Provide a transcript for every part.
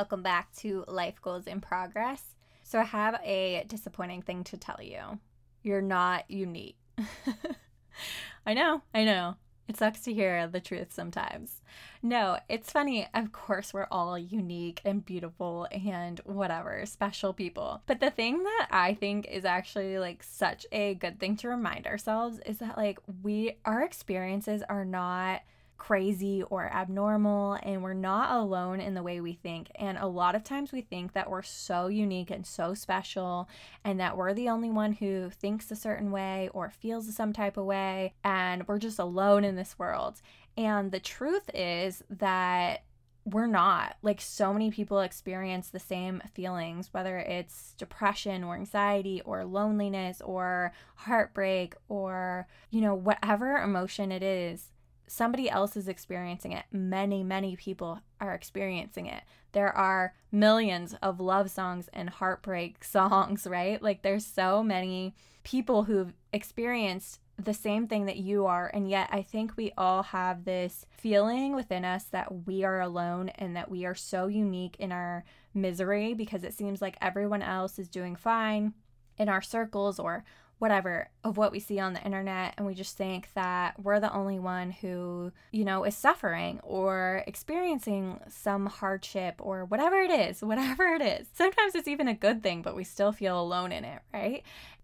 Welcome back to Life Goals in Progress. So, I have a disappointing thing to tell you. You're not unique. I know, I know. It sucks to hear the truth sometimes. No, it's funny. Of course, we're all unique and beautiful and whatever, special people. But the thing that I think is actually like such a good thing to remind ourselves is that like we, our experiences are not crazy or abnormal and we're not alone in the way we think. And a lot of times we think that we're so unique and so special and that we're the only one who thinks a certain way or feels some type of way and we're just alone in this world. And the truth is that we're not. Like, so many people experience the same feelings, whether it's depression or anxiety or loneliness or heartbreak or, you know, whatever emotion it is somebody else is experiencing it. Many, many people are experiencing it. There are millions of love songs and heartbreak songs, right? Like there's so many people who've experienced the same thing that you are. And yet, I think we all have this feeling within us that we are alone and that we are so unique in our misery because it seems like everyone else is doing fine in our circles or whatever of what we see on the internet and we just think that we're the only one who, you know, is suffering or experiencing some hardship or whatever it is, whatever it is. Sometimes it's even a good thing, but we still feel alone in it, right?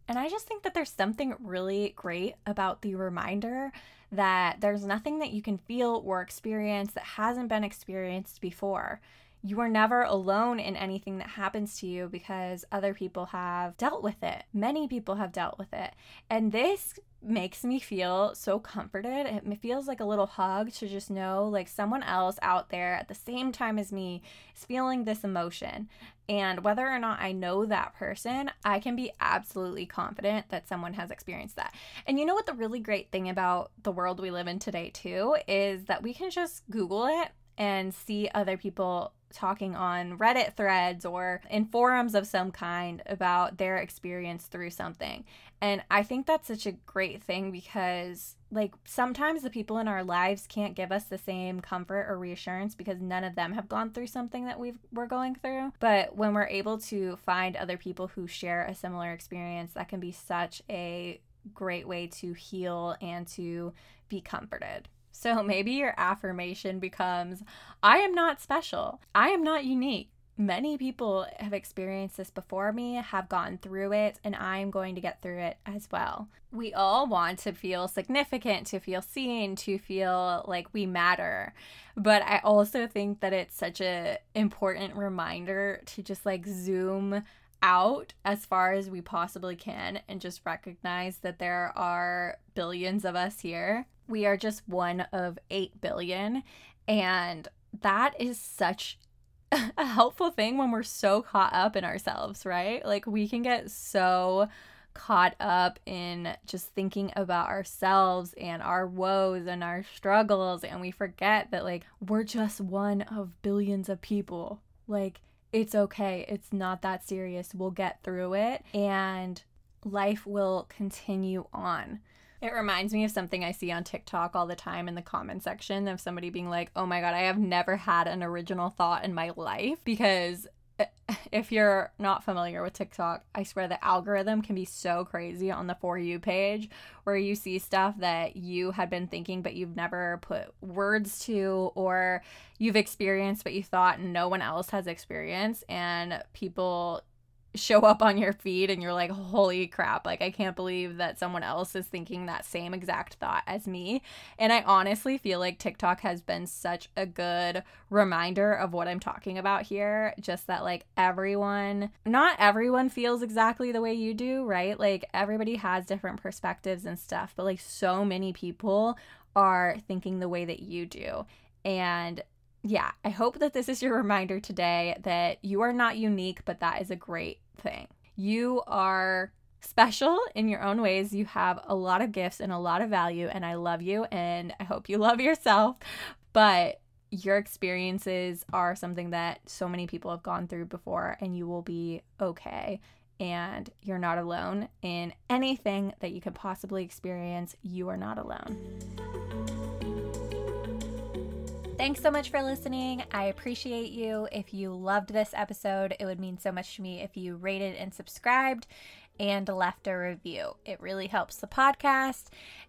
And I just think that there's something really great about the reminder that there's nothing that you can feel or experience that hasn't been experienced before you are never alone in anything that happens to you because other people have dealt with it. Many people have dealt with it. And this makes me feel so comforted. It feels like a little hug to just know like someone else out there at the same time as me is feeling this emotion. And whether or not I know that person, I can be absolutely confident that someone has experienced that. And you know what the really great thing about the world we live in today too is that we can just Google it and see other people talking on Reddit threads or in forums of some kind about their experience through something. And I think that's such a great thing because, like, sometimes the people in our lives can't give us the same comfort or reassurance because none of them have gone through something that we we're going through. But when we're able to find other people who share a similar experience, that can be such a great way to heal and to be comforted. So maybe your affirmation becomes I am not special. I am not unique. Many people have experienced this before me, have gone through it, and I am going to get through it as well. We all want to feel significant, to feel seen, to feel like we matter. But I also think that it's such a important reminder to just like zoom out as far as we possibly can and just recognize that there are billions of us here we are just one of 8 billion. And that is such a helpful thing when we're so caught up in ourselves, right? Like we can get so caught up in just thinking about ourselves and our woes and our struggles and we forget that like we're just one of billions of people. Like it's okay. It's not that serious. We'll get through it and life will continue on. It reminds me of something I see on TikTok all the time in the comment section of somebody being like, oh my God, I have never had an original thought in my life because if you're not familiar with TikTok, I swear the algorithm can be so crazy on the For You page where you see stuff that you had been thinking but you've never put words to or you've experienced but you thought no one else has experienced and people show up on your feed and you're like, holy crap, like I can't believe that someone else is thinking that same exact thought as me. And I honestly feel like TikTok has been such a good reminder of what I'm talking about here. Just that, like, everyone, not everyone feels exactly the way you do, right? Like, everybody has different perspectives and stuff, but like, so many people are thinking the way that you do. And yeah, I hope that this is your reminder today that you are not unique, but that is a great thing. You are special in your own ways. You have a lot of gifts and a lot of value, and I love you, and I hope you love yourself. But your experiences are something that so many people have gone through before, and you will be okay. And you're not alone in anything that you could possibly experience. You are not alone. Thanks so much for listening. I appreciate you. If you loved this episode, it would mean so much to me if you rated and subscribed and left a review. It really helps the podcast.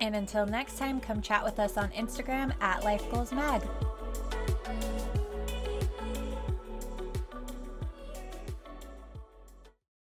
And until next time, come chat with us on Instagram at Life Goals Mag.